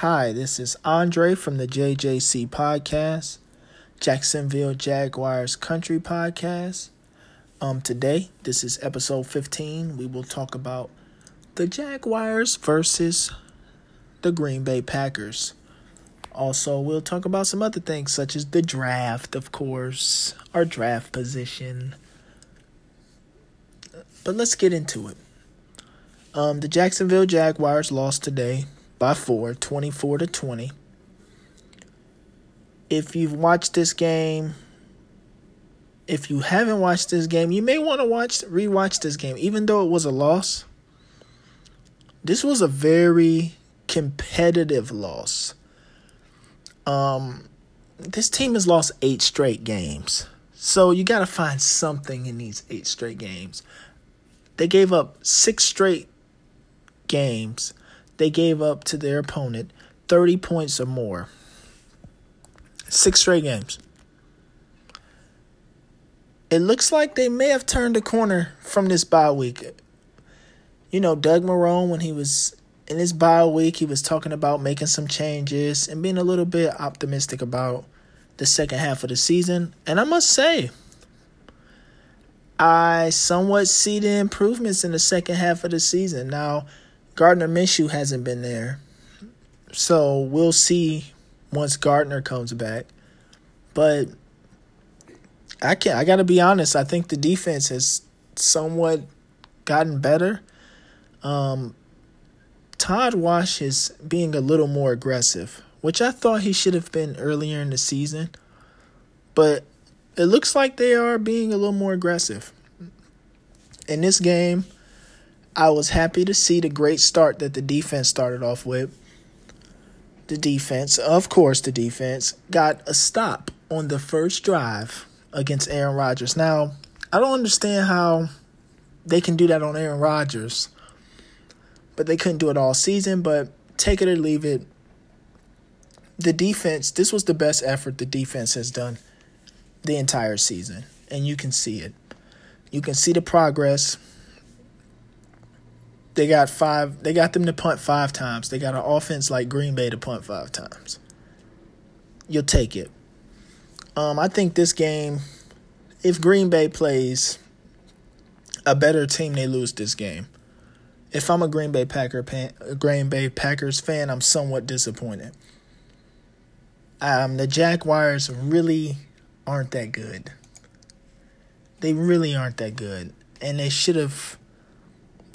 Hi, this is Andre from the JJC Podcast, Jacksonville Jaguars Country Podcast. Um, today, this is episode 15. We will talk about the Jaguars versus the Green Bay Packers. Also, we'll talk about some other things such as the draft, of course, our draft position. But let's get into it. Um, the Jacksonville Jaguars lost today by four, 24 to 20. If you've watched this game, if you haven't watched this game, you may want to watch rewatch this game even though it was a loss. This was a very competitive loss. Um this team has lost 8 straight games. So you got to find something in these 8 straight games. They gave up 6 straight games, they gave up to their opponent 30 points or more. Six straight games. It looks like they may have turned a corner from this bye week. You know, Doug Marrone, when he was in his bye week, he was talking about making some changes and being a little bit optimistic about the second half of the season. And I must say, I somewhat see the improvements in the second half of the season. Now, Gardner Minshew hasn't been there. So we'll see once Gardner comes back. But I can't. I gotta be honest, I think the defense has somewhat gotten better. Um, Todd Wash is being a little more aggressive, which I thought he should have been earlier in the season. But it looks like they are being a little more aggressive. In this game, I was happy to see the great start that the defense started off with. The defense, of course, the defense got a stop on the first drive against Aaron Rodgers. Now, I don't understand how they can do that on Aaron Rodgers, but they couldn't do it all season. But take it or leave it. The defense, this was the best effort the defense has done the entire season, and you can see it. You can see the progress they got five. They got them to punt five times. They got an offense like Green Bay to punt five times. You'll take it. Um, I think this game, if Green Bay plays a better team, they lose this game. If I'm a Green Bay Packer pan, Green Bay Packers fan, I'm somewhat disappointed. Um, the Jaguars really aren't that good. They really aren't that good, and they should have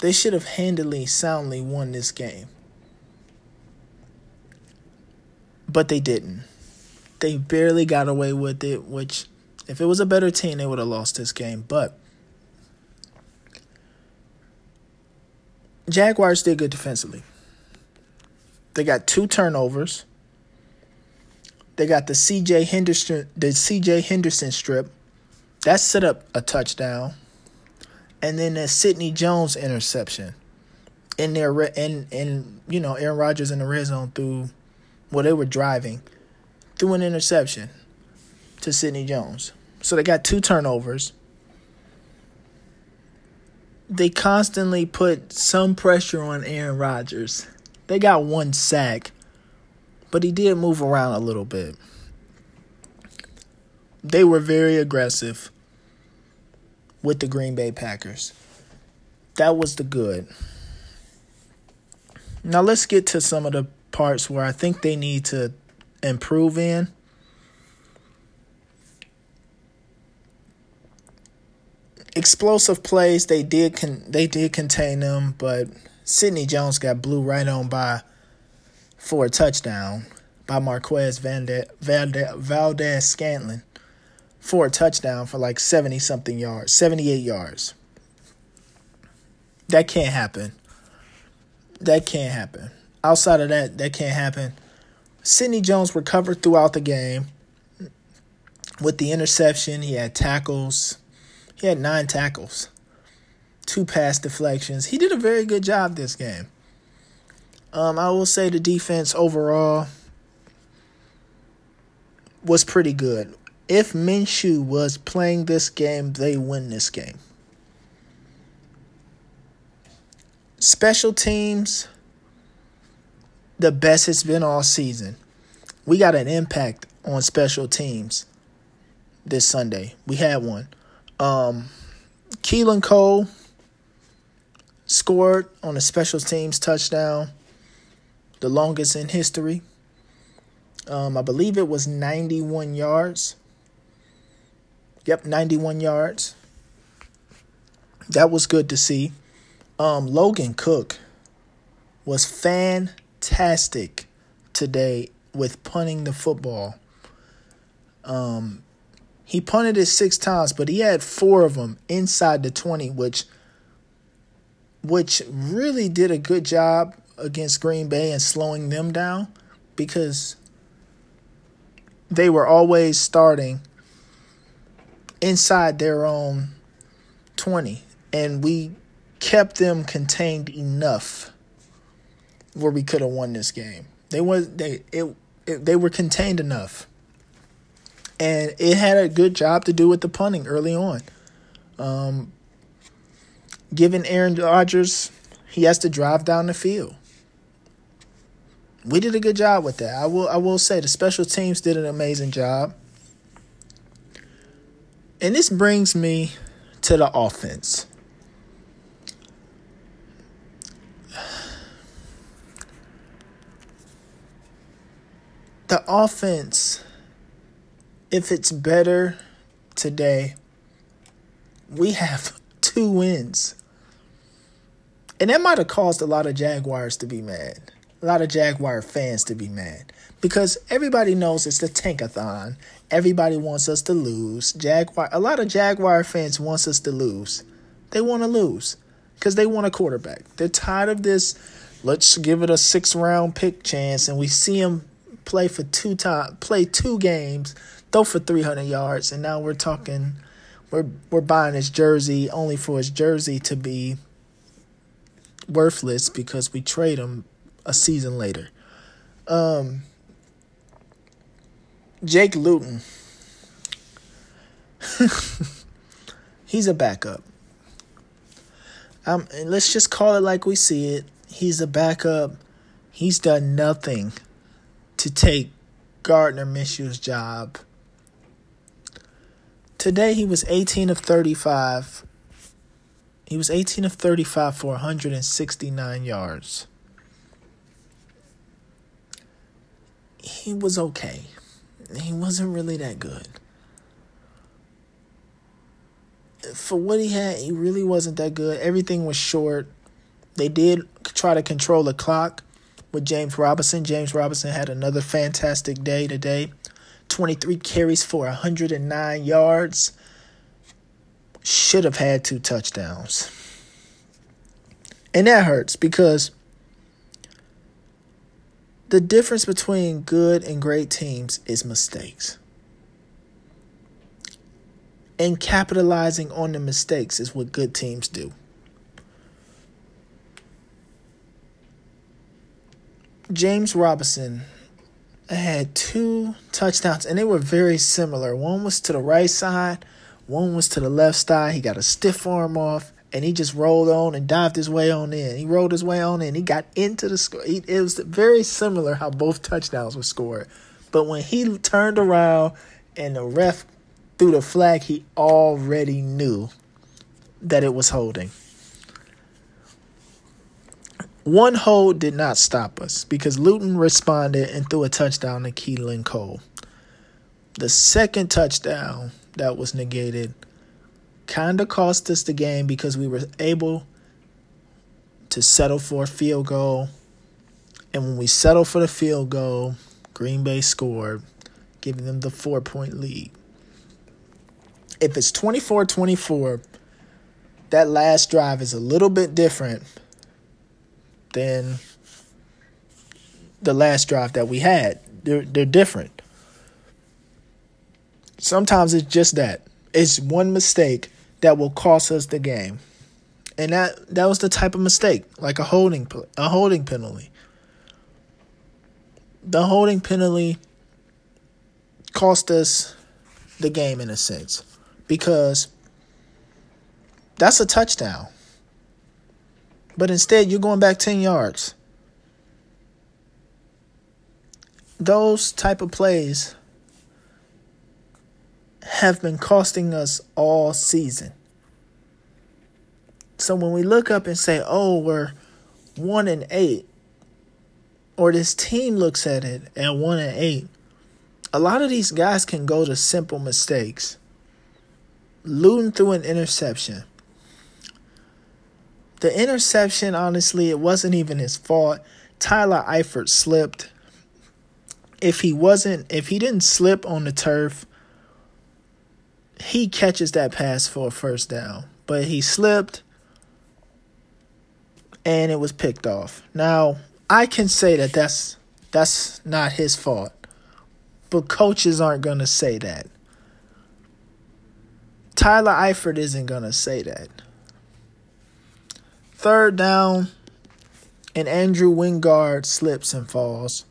they should have handily, soundly won this game. But they didn't. They barely got away with it, which, if it was a better team, they would have lost this game. But Jaguars did good defensively. They got two turnovers. They got the CJ Henderson the CJ Henderson strip. That set up a touchdown and then that Sidney Jones interception in their and and you know Aaron Rodgers in the red zone threw well they were driving threw an interception to Sidney Jones. So they got two turnovers. They constantly put some pressure on Aaron Rodgers. They got one sack, but he did move around a little bit. They were very aggressive with the Green Bay Packers. That was the good. Now let's get to some of the parts where I think they need to improve in. Explosive plays, they did con- they did contain them, but Sidney Jones got blew right on by for a touchdown by Marquez Valdes, Valdez Scantling for a touchdown for like 70 something yards, 78 yards. That can't happen. That can't happen. Outside of that, that can't happen. Sidney Jones recovered throughout the game with the interception. He had tackles. He had nine tackles, two pass deflections. He did a very good job this game. Um, I will say the defense overall was pretty good if Minshew was playing this game, they win this game. Special teams, the best it's been all season. We got an impact on special teams this Sunday. We had one. Um, Keelan Cole scored on a special teams touchdown, the longest in history. Um, I believe it was 91 yards. Yep, 91 yards. That was good to see. Um, Logan Cooke was fantastic today with punting the football. Um, he punted it six times, but he had four of them inside the 20, which which really did a good job against Green Bay and slowing them down because they were always starting inside their own 20 and we kept them contained enough where we could have won this game. They was they it, it they were contained enough. And it had a good job to do with the punting early on. Um, given Aaron Rodgers, he has to drive down the field. We did a good job with that. I will I will say the special teams did an amazing job. And this brings me to the offense. The offense, if it's better today, we have two wins. And that might have caused a lot of Jaguars to be mad. A lot of Jaguar fans to be mad. Because everybody knows it's the tankathon. Everybody wants us to lose. Jaguar a lot of Jaguar fans wants us to lose. They want to lose. Because they want a quarterback. They're tired of this. Let's give it a six round pick chance. And we see him play for two time play two games, throw for three hundred yards, and now we're talking we're we're buying his jersey only for his jersey to be worthless because we trade him a season later. Um, Jake Luton. He's a backup. Um, let's just call it like we see it. He's a backup. He's done nothing to take Gardner Minshew's job. Today he was 18 of 35 he was 18 of 35 for 169 yards. He was okay. He wasn't really that good. For what he had, he really wasn't that good. Everything was short. They did try to control the clock with James Robinson. James Robinson had another fantastic day today. 23 carries for 109 yards should have had two touchdowns. And that hurts because the difference between good and great teams is mistakes. And capitalizing on the mistakes is what good teams do. James Robinson had two touchdowns, and they were very similar. One was to the right side, one was to the left side. He got a stiff arm off, and he just rolled on and dived his way on in. He rolled his way on in. He got into the score. It was very similar how both touchdowns were scored. But when he turned around and the ref threw the flag, he already knew that it was holding. One hold did not stop us because Luton responded and threw a touchdown to Keelan Cole. The second touchdown that was negated kind of cost us the game because we were able to settle for a field goal. And when we settled for the field goal, Green Bay scored, giving them the four point lead. If it's 24 24, that last drive is a little bit different than the last drive that we had. They're, they're different. Sometimes it's just that. It's one mistake that will cost us the game. And that that was the type of mistake, like a holding a holding penalty. The holding penalty cost us the game in a sense because that's a touchdown. But instead, you're going back 10 yards. those type of plays have been costing us all season. So when we look up and say, "Oh, we're 1 and 8," or this team looks at it at 1 and 8, a lot of these guys can go to simple mistakes. Luton threw an interception. The interception, honestly, it wasn't even his fault. Tyler Eifert slipped. If he wasn't, if he didn't slip on the turf, he catches that pass for a first down. But he slipped and it was picked off. Now, I can say that that's that's not his fault. But coaches aren't going to say that. Tyler Eifert isn't going to say that. Third down, and Andrew Wingard slips and falls,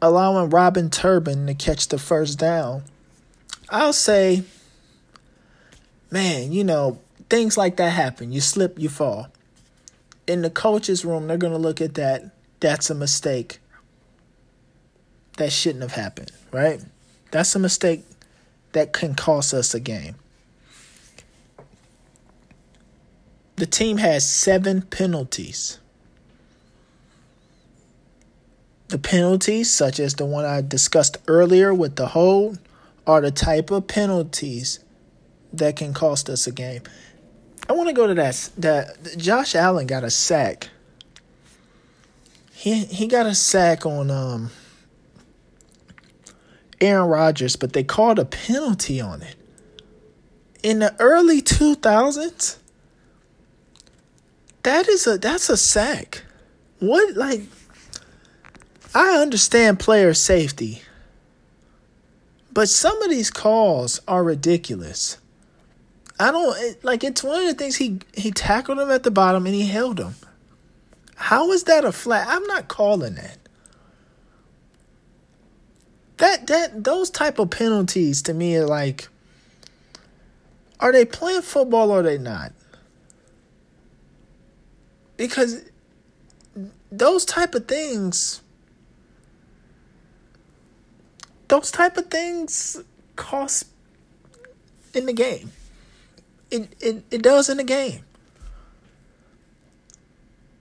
allowing Robin Turbin to catch the first down. I'll say, man, you know, things like that happen. You slip, you fall. In the coach's room, they're going to look at that. That's a mistake. That shouldn't have happened, right? That's a mistake that can cost us a game. The team has seven penalties. The penalties, such as the one I discussed earlier with the hold, are the type of penalties that can cost us a game. I want to go to that. That Josh Allen got a sack. He he got a sack on um Aaron Rodgers, but they called a penalty on it. In the early 2000s, that is a that's a sack. What like I understand player safety. But some of these calls are ridiculous. I don't like it's one of the things he he tackled him at the bottom and he held him. How is that a flat? I'm not calling that. That that those type of penalties to me are like are they playing football or are they not? Because those type of things those type of things cost in the game. It it, it does in the game.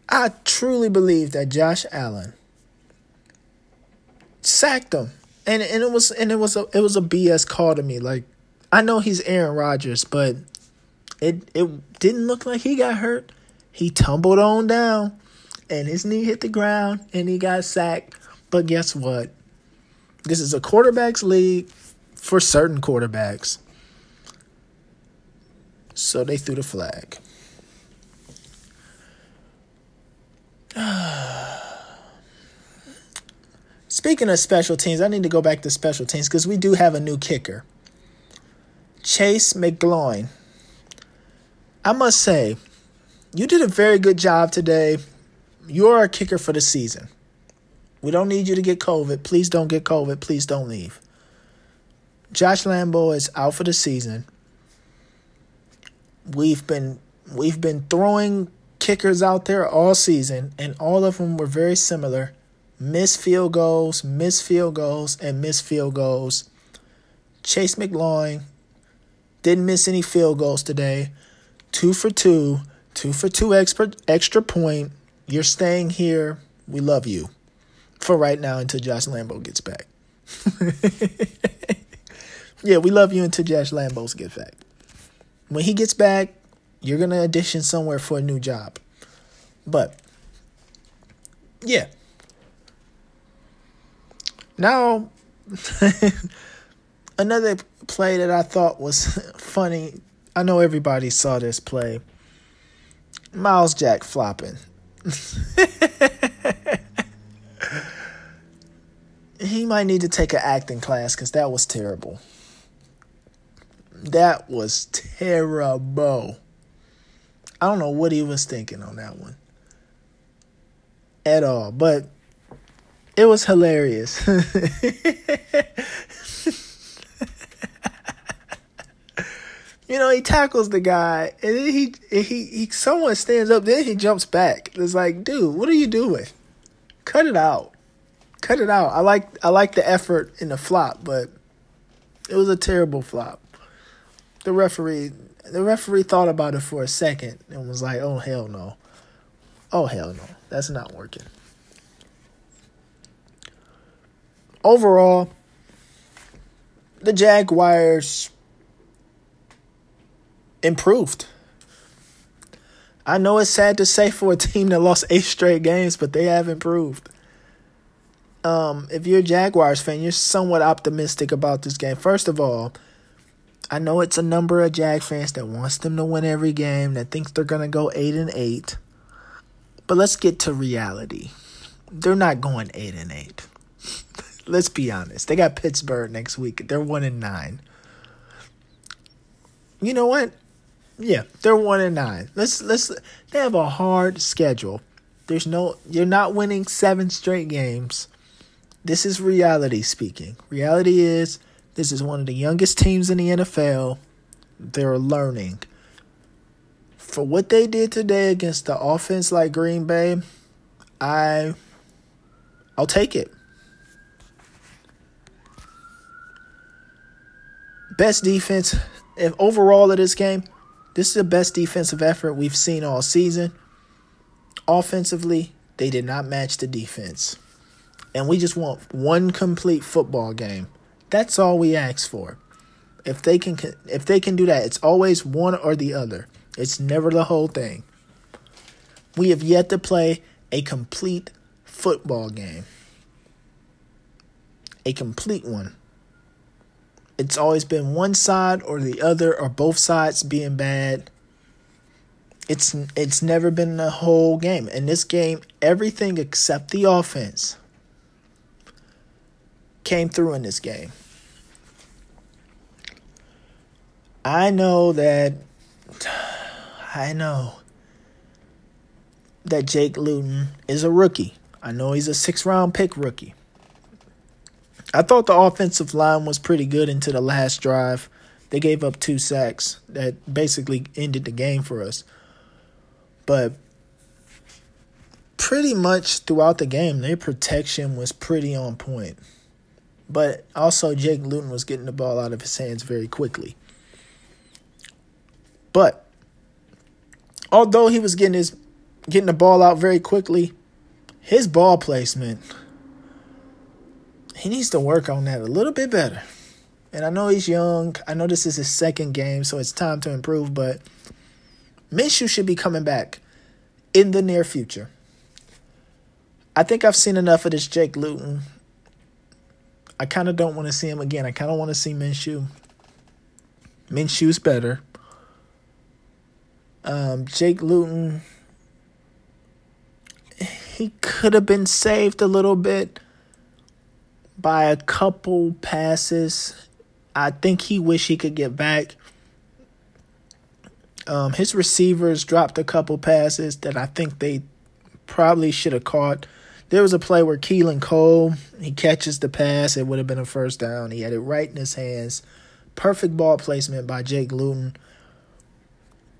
I truly believe that Josh Allen sacked him and and it was and it was a it was a BS call to me. Like I know he's Aaron Rodgers, but it it didn't look like he got hurt. He tumbled on down, and his knee hit the ground, and he got sacked. But guess what? This is a quarterbacks league for certain quarterbacks. So they threw the flag. Speaking of special teams, I need to go back to special teams because we do have a new kicker. Chase McLaughlin. I must say, you did a very good job today. You're a kicker for the season. We don't need you to get COVID. Please don't get COVID. Please don't leave. Josh Lambo is out for the season. We've been we've been throwing kickers out there all season, and all of them were very similar. Miss field goals, miss field goals, and miss field goals. Chase McLaughlin didn't miss any field goals today. Two for two, two for two extra point. You're staying here. We love you for right now until Josh Lambo gets back. yeah, we love you until Josh Lambo gets back. When he gets back, you're gonna audition somewhere for a new job. But yeah, now, another play that I thought was funny. I know everybody saw this play. Myles Jack flopping. He might need to take an acting class because that was terrible. That was terrible. I don't know what he was thinking on that one at all. But it was hilarious. you know, he tackles the guy, and then he he he someone stands up, then he jumps back. It's like, dude, what are you doing? Cut it out. Cut it out. I like I like the effort in the flop, but it was a terrible flop. The referee the referee thought about it for a second and was like, "Oh hell no. Oh hell no. That's not working." Overall, the Jaguars improved. I know it's sad to say for a team that lost eight straight games, but they have improved. Um, if you're a Jaguars fan, you're somewhat optimistic about this game. First of all, I know it's a number of Jag fans that wants them to win every game, that thinks they're gonna go eight and eight. But let's get to reality. They're not going eight and eight. let's be honest. They got Pittsburgh next week. They're one and nine. You know what? Yeah, they're one and nine. Let's let's they have a hard schedule. There's no you're not winning seven straight games. This is reality speaking. Reality is this is one of the youngest teams in the NFL. They're learning. For what they did today against the offense like Green Bay, I I'll take it. Best defense if overall of this game, this is the best defensive effort we've seen all season. Offensively, they did not match the defense. And we just want one complete football game. That's all we ask for. If they can if they can do that, it's always one or the other. It's never the whole thing. We have yet to play a complete football game. A complete one. It's always been one side or the other or both sides being bad. It's it's never been the whole game. In this game, everything except the offense came through in this game. I know that I know that Jake Luton is a rookie. I know he's a six round pick rookie. I thought the offensive line was pretty good into the last drive. They gave up two sacks that basically ended the game for us. But pretty much throughout the game, their protection was pretty on point. But also, Jake Luton was getting the ball out of his hands very quickly. But although he was getting his getting the ball out very quickly, his ball placement he needs to work on that a little bit better. And I know he's young. I know this is his second game, so it's time to improve, but Minshew should be coming back in the near future. I think I've seen enough of this Jake Luton. I kind of don't want to see him again. I kind of want to see Minshew. Minshew's better. Um, Jake Luton, he could have been saved a little bit by a couple passes. I think he wish he could get back. Um, his receivers dropped a couple passes that I think they probably should have caught. There was a play where Keelan Cole he catches the pass. It would have been a first down. He had it right in his hands. Perfect ball placement by Jake Luton.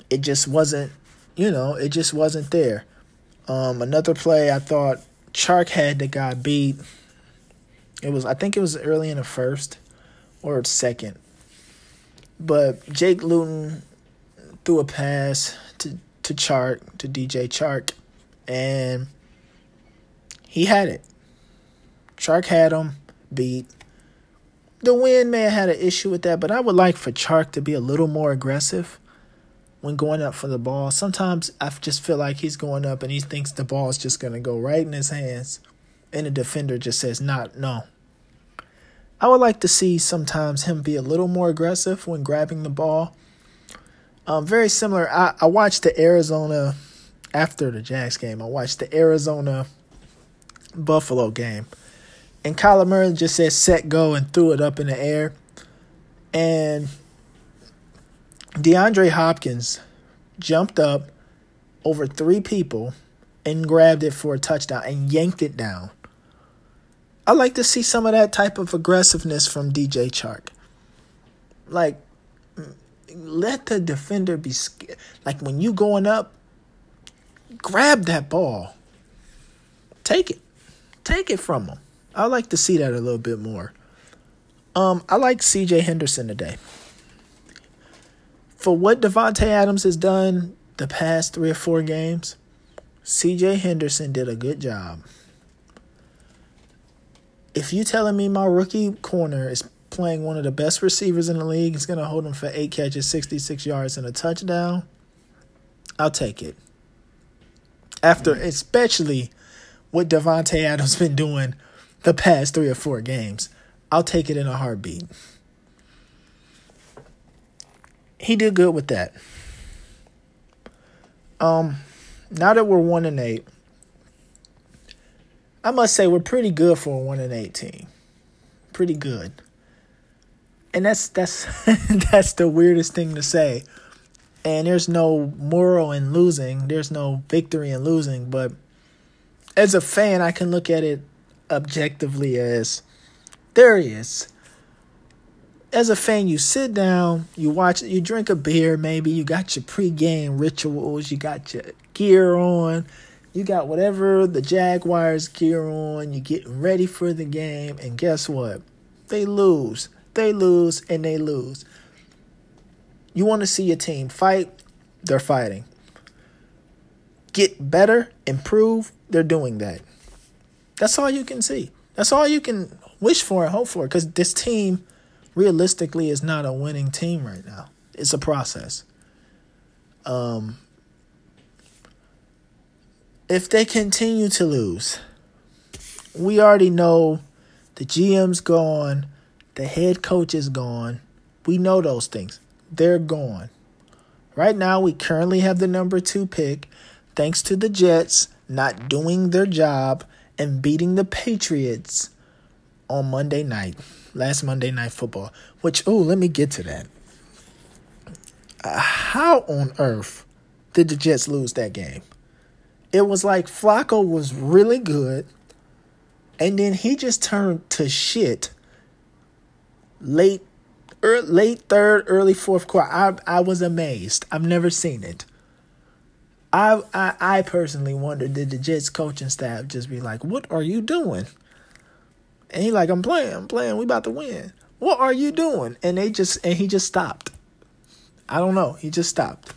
It just wasn't, you know, it just wasn't there. Um, another play I thought Chark had the guy beat. It was I think it was early in the first or second. But Jake Luton threw a pass to to Chark to DJ Chark and he had it. Chark had him beat. The wind have had an issue with that, but I would like for Chark to be a little more aggressive when going up for the ball. Sometimes I just feel like he's going up and he thinks the ball is just going to go right in his hands and the defender just says, not, no. I would like to see sometimes him be a little more aggressive when grabbing the ball. Um, very similar. I, I watched the Arizona, after the Jags game, I watched the Arizona Buffalo game. And Kyler Murray just said set go and threw it up in the air. And DeAndre Hopkins jumped up over three people and grabbed it for a touchdown and yanked it down. I like to see some of that type of aggressiveness from DJ Chark. Like, let the defender be scared. Like when you going up, grab that ball. Take it. Take it from him. I like to see that a little bit more. Um, I like C.J. Henderson today. For what Davante Adams has done the past three or four games, C.J. Henderson did a good job. If you telling me my rookie corner is playing one of the best receivers in the league, he's going to hold him for eight catches, 66 yards, and a touchdown, I'll take it. After, especially what Davante Adams been doing the past three or four games, I'll take it in a heartbeat. He did good with that. Um, now that we're one and eight, I must say we're pretty good for a one and eighteen. Pretty good. And that's that's that's the weirdest thing to say. And there's no moral in losing. There's no victory in losing. But as a fan, I can look at it objectively as there he is. As a fan, you sit down, you watch, you drink a beer, maybe you got your pregame rituals, you got your gear on, you got whatever the Jaguars gear on, you're getting ready for the game, and guess what? They lose. They lose and they lose. You want to see your team fight, they're fighting. Get better, improve, they're doing that. That's all you can see. That's all you can wish for and hope for because this team realistically is not a winning team right now. It's a process. Um, if they continue to lose, we already know the GM's gone, the head coach is gone. We know those things. They're gone. Right now, we currently have the number two pick, thanks to the Jets not doing their job and beating the Patriots on Monday night, last Monday night football. Which, oh, let me get to that. Uh, how on earth did the Jets lose that game? It was like Flacco was really good, and then he just turned to shit late, late third, early fourth quarter. I I was amazed. I've never seen it. I, I I personally wonder did the Jets coaching staff just be like, "What are you doing?" And he like, "I'm playing, I'm playing. We about to win. What are you doing?" And they just and he just stopped. I don't know. He just stopped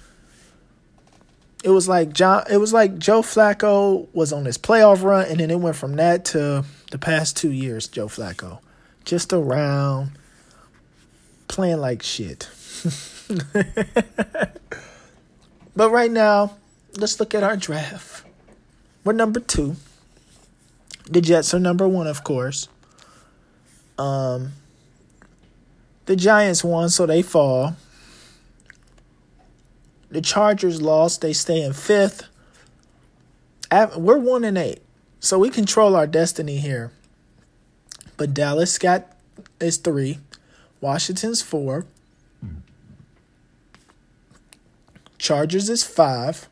it was like John it was like Joe Flacco was on his playoff run and then it went from that to the past 2 years Joe Flacco just around playing like shit. but right now, let's look at our draft. We're number 2. The Jets are number 1, of course. Um the Giants won so they fall. The Chargers lost. They stay in fifth. We're one and eight, so we control our destiny here. But Dallas got is three, Washington's four, Chargers is five.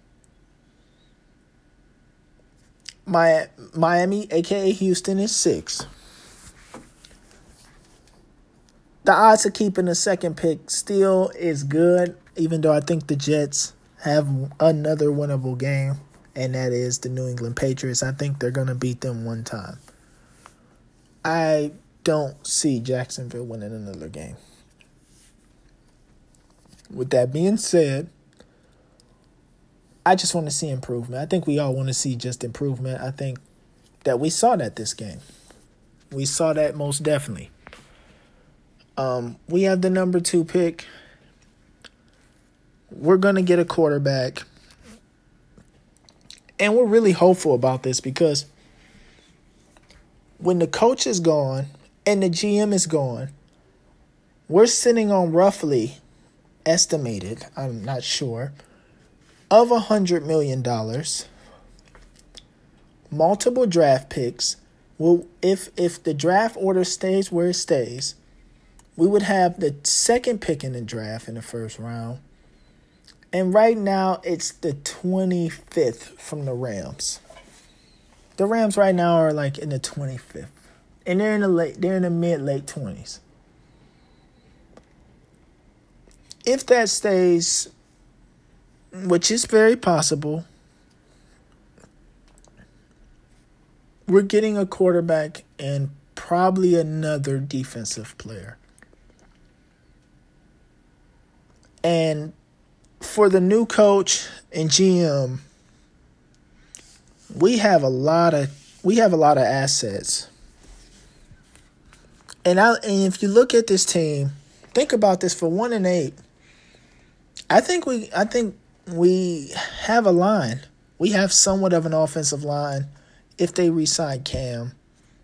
Miami, aka Houston, is six. The odds of keeping the second pick still is good even though I think the Jets have another winnable game, and that is the New England Patriots. I think they're going to beat them one time. I don't see Jacksonville winning another game. With that being said, I just want to see improvement. I think we all want to see just improvement. I think that we saw that this game. We saw that most definitely. Um, we have the number two pick we're going to get a quarterback. And we're really hopeful about this because when the coach is gone and the GM is gone, we're sitting on roughly estimated, I'm not sure, of a hundred million dollars, multiple draft picks. Well, if if the draft order stays where it stays, we would have the second pick in the draft in the first round, and right now, it's the 25th from the Rams. The Rams right now are like in the 25th. And they're in the late they're in the mid late 20s. If that stays which is very possible, we're getting a quarterback and probably another defensive player. And for the new coach and GM, we have a lot of we have a lot of assets. And I and if you look at this team, think about this for 1 and 8. I think we I think we have a line. We have somewhat of an offensive line if they resign Cam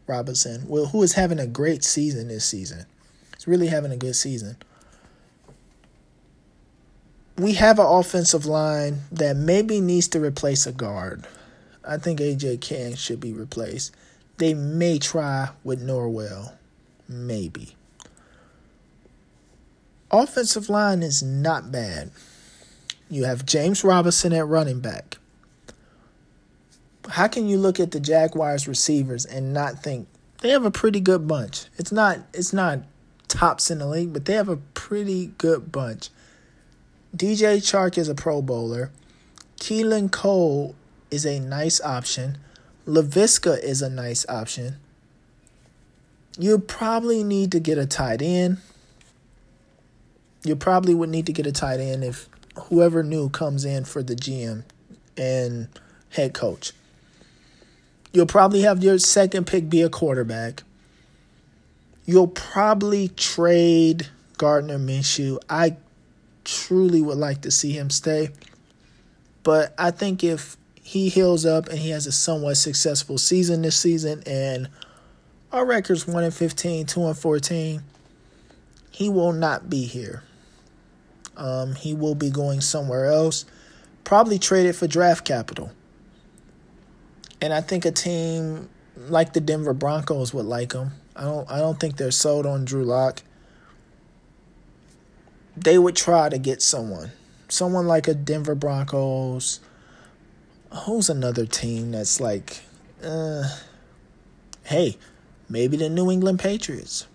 Robinson, well, who is having a great season this season. He's really having a good season we have an offensive line that maybe needs to replace a guard. I think AJ Cann should be replaced. They may try with Norwell. Maybe. Offensive line is not bad. You have James Robinson at running back. How can you look at the Jaguars receivers and not think they have a pretty good bunch? It's not it's not tops in the league, but they have a pretty good bunch. DJ Chark is a Pro Bowler. Keelan Cole is a nice option. Laviska is a nice option. You probably need to get a tight end. You probably would need to get a tight end if whoever new comes in for the GM and head coach. You'll probably have your second pick be a quarterback. You'll probably trade Gardner Minshew. I truly would like to see him stay. But I think if he heals up and he has a somewhat successful season this season and our record's 1 and 15, 2 and 14, he will not be here. Um, he will be going somewhere else, probably traded for draft capital. And I think a team like the Denver Broncos would like him. I don't I don't think they're sold on Drew Lock they would try to get someone. Someone like a Denver Broncos. Who's another team that's like, uh, hey, maybe the New England Patriots.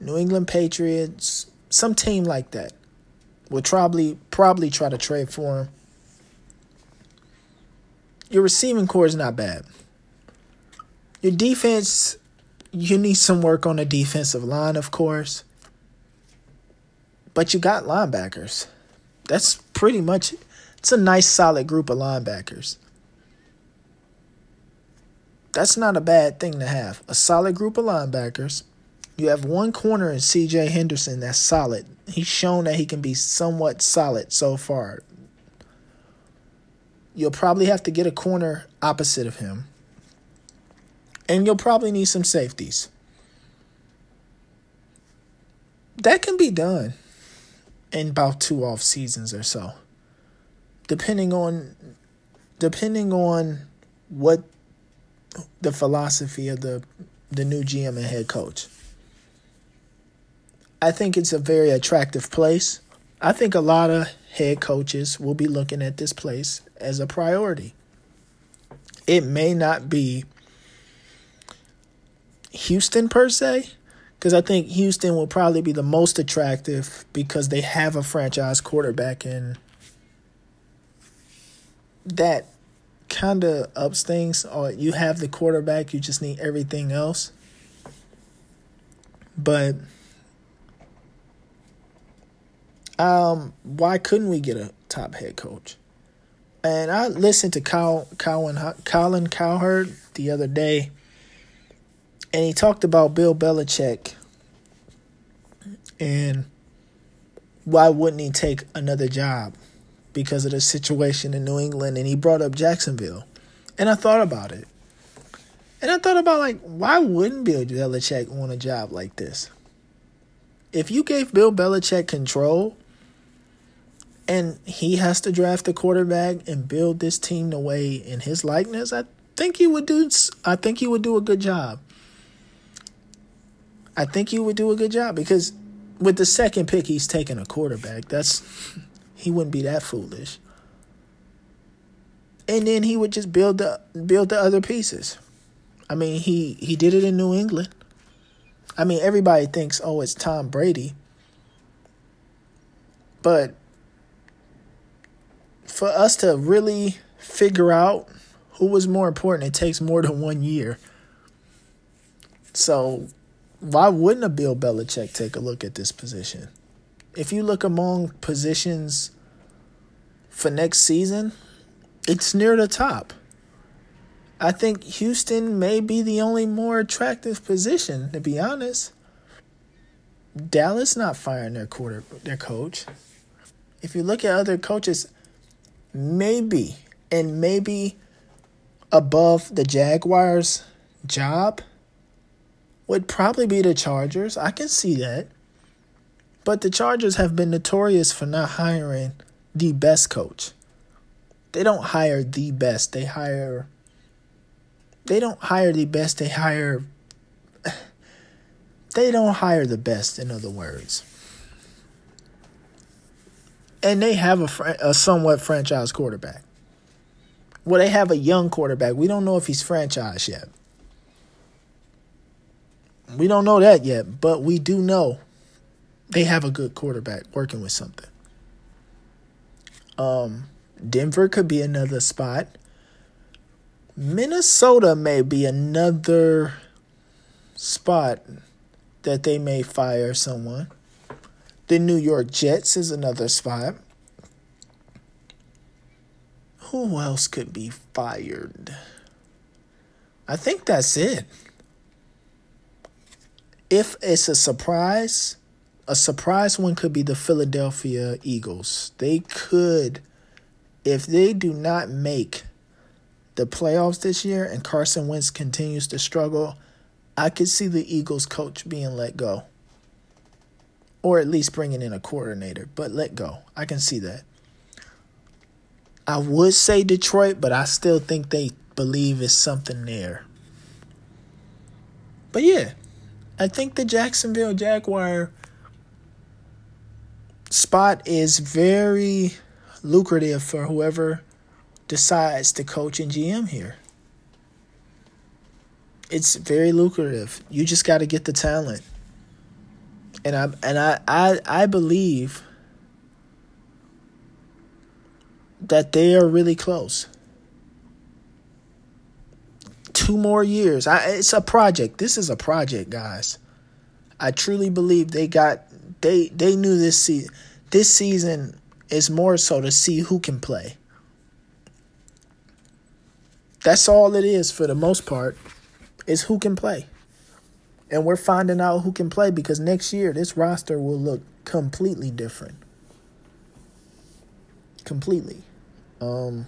New England Patriots, some team like that would probably probably try to trade for him. Your receiving core is not bad. Your defense, you need some work on the defensive line, of course. But you got linebackers. That's pretty much it's a nice solid group of linebackers. That's not a bad thing to have. A solid group of linebackers. You have one corner in CJ Henderson that's solid. He's shown that he can be somewhat solid so far. You'll probably have to get a corner opposite of him. And you'll probably need some safeties. That can be done in about two off seasons or so. Depending on depending on what the philosophy of the the new GM and head coach. I think it's a very attractive place. I think a lot of head coaches will be looking at this place as a priority. It may not be Houston per se, because I think Houston will probably be the most attractive because they have a franchise quarterback and that kind of ups things. Or you have the quarterback, you just need everything else. But um, why couldn't we get a top head coach? And I listened to Kyle, Colin, Colin Cowherd the other day and he talked about Bill Belichick and why wouldn't he take another job because of the situation in New England and he brought up Jacksonville. And I thought about it. And I thought about like why wouldn't Bill Belichick want a job like this? If you gave Bill Belichick control and he has to draft a quarterback and build this team the way in his likeness, I think he would do I think he would do a good job. I think he would do a good job because with the second pick, he's taking a quarterback. That's he wouldn't be that foolish. And then he would just build the build the other pieces. I mean, he he did it in New England. I mean, everybody thinks, oh, it's Tom Brady. But for us to really figure out who was more important, it takes more than one year. So why wouldn't a Bill Belichick take a look at this position? If you look among positions for next season, it's near the top. I think Houston may be the only more attractive position, to be honest. Dallas not firing their quarter their coach. If you look at other coaches, maybe and maybe above the Jaguars job would probably be the Chargers. I can see that. But the Chargers have been notorious for not hiring the best coach. They don't hire the best. They hire they don't hire the best. They hire they don't hire the best in other words. And they have a, a somewhat franchise quarterback. Well, they have a young quarterback. We don't know if he's franchise yet. We don't know that yet, but we do know they have a good quarterback working with something. Um, Denver could be another spot. Minnesota may be another spot that they may fire someone. The New York Jets is another spot. Who else could be fired? I think that's it. If it's a surprise, a surprise one could be the Philadelphia Eagles. They could, if they do not make the playoffs this year and Carson Wentz continues to struggle, I could see the Eagles coach being let go. Or at least bringing in a coordinator, but let go. I can see that. I would say Detroit, but I still think they believe it's something there. But yeah, I think the Jacksonville Jaguar spot is very lucrative for whoever decides to coach and GM here. It's very lucrative. You just got to get the talent. And I and I, I I believe that they are really close. Two more years. I, it's a project. This is a project, guys. I truly believe they got they they knew this season. This season is more so to see who can play. That's all it is for the most part. Is who can play. And we're finding out who can play because next year this roster will look completely different. Completely. Um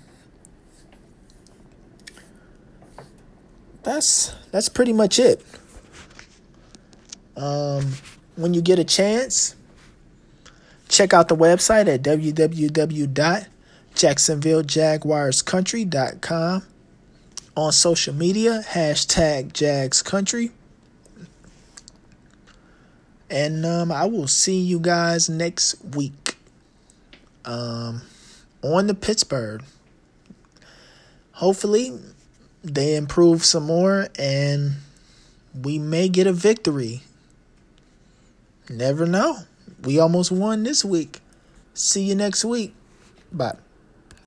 That's that's pretty much it. Um when you get a chance, check out the website at www.jacksonvillejaguarscountry.com. On social media, hashtag JagsCountry. And um, I will see you guys next week um, on the Pittsburgh. Hopefully, they improve some more and we may get a victory Never know. We almost won this week. See you next week. Bye.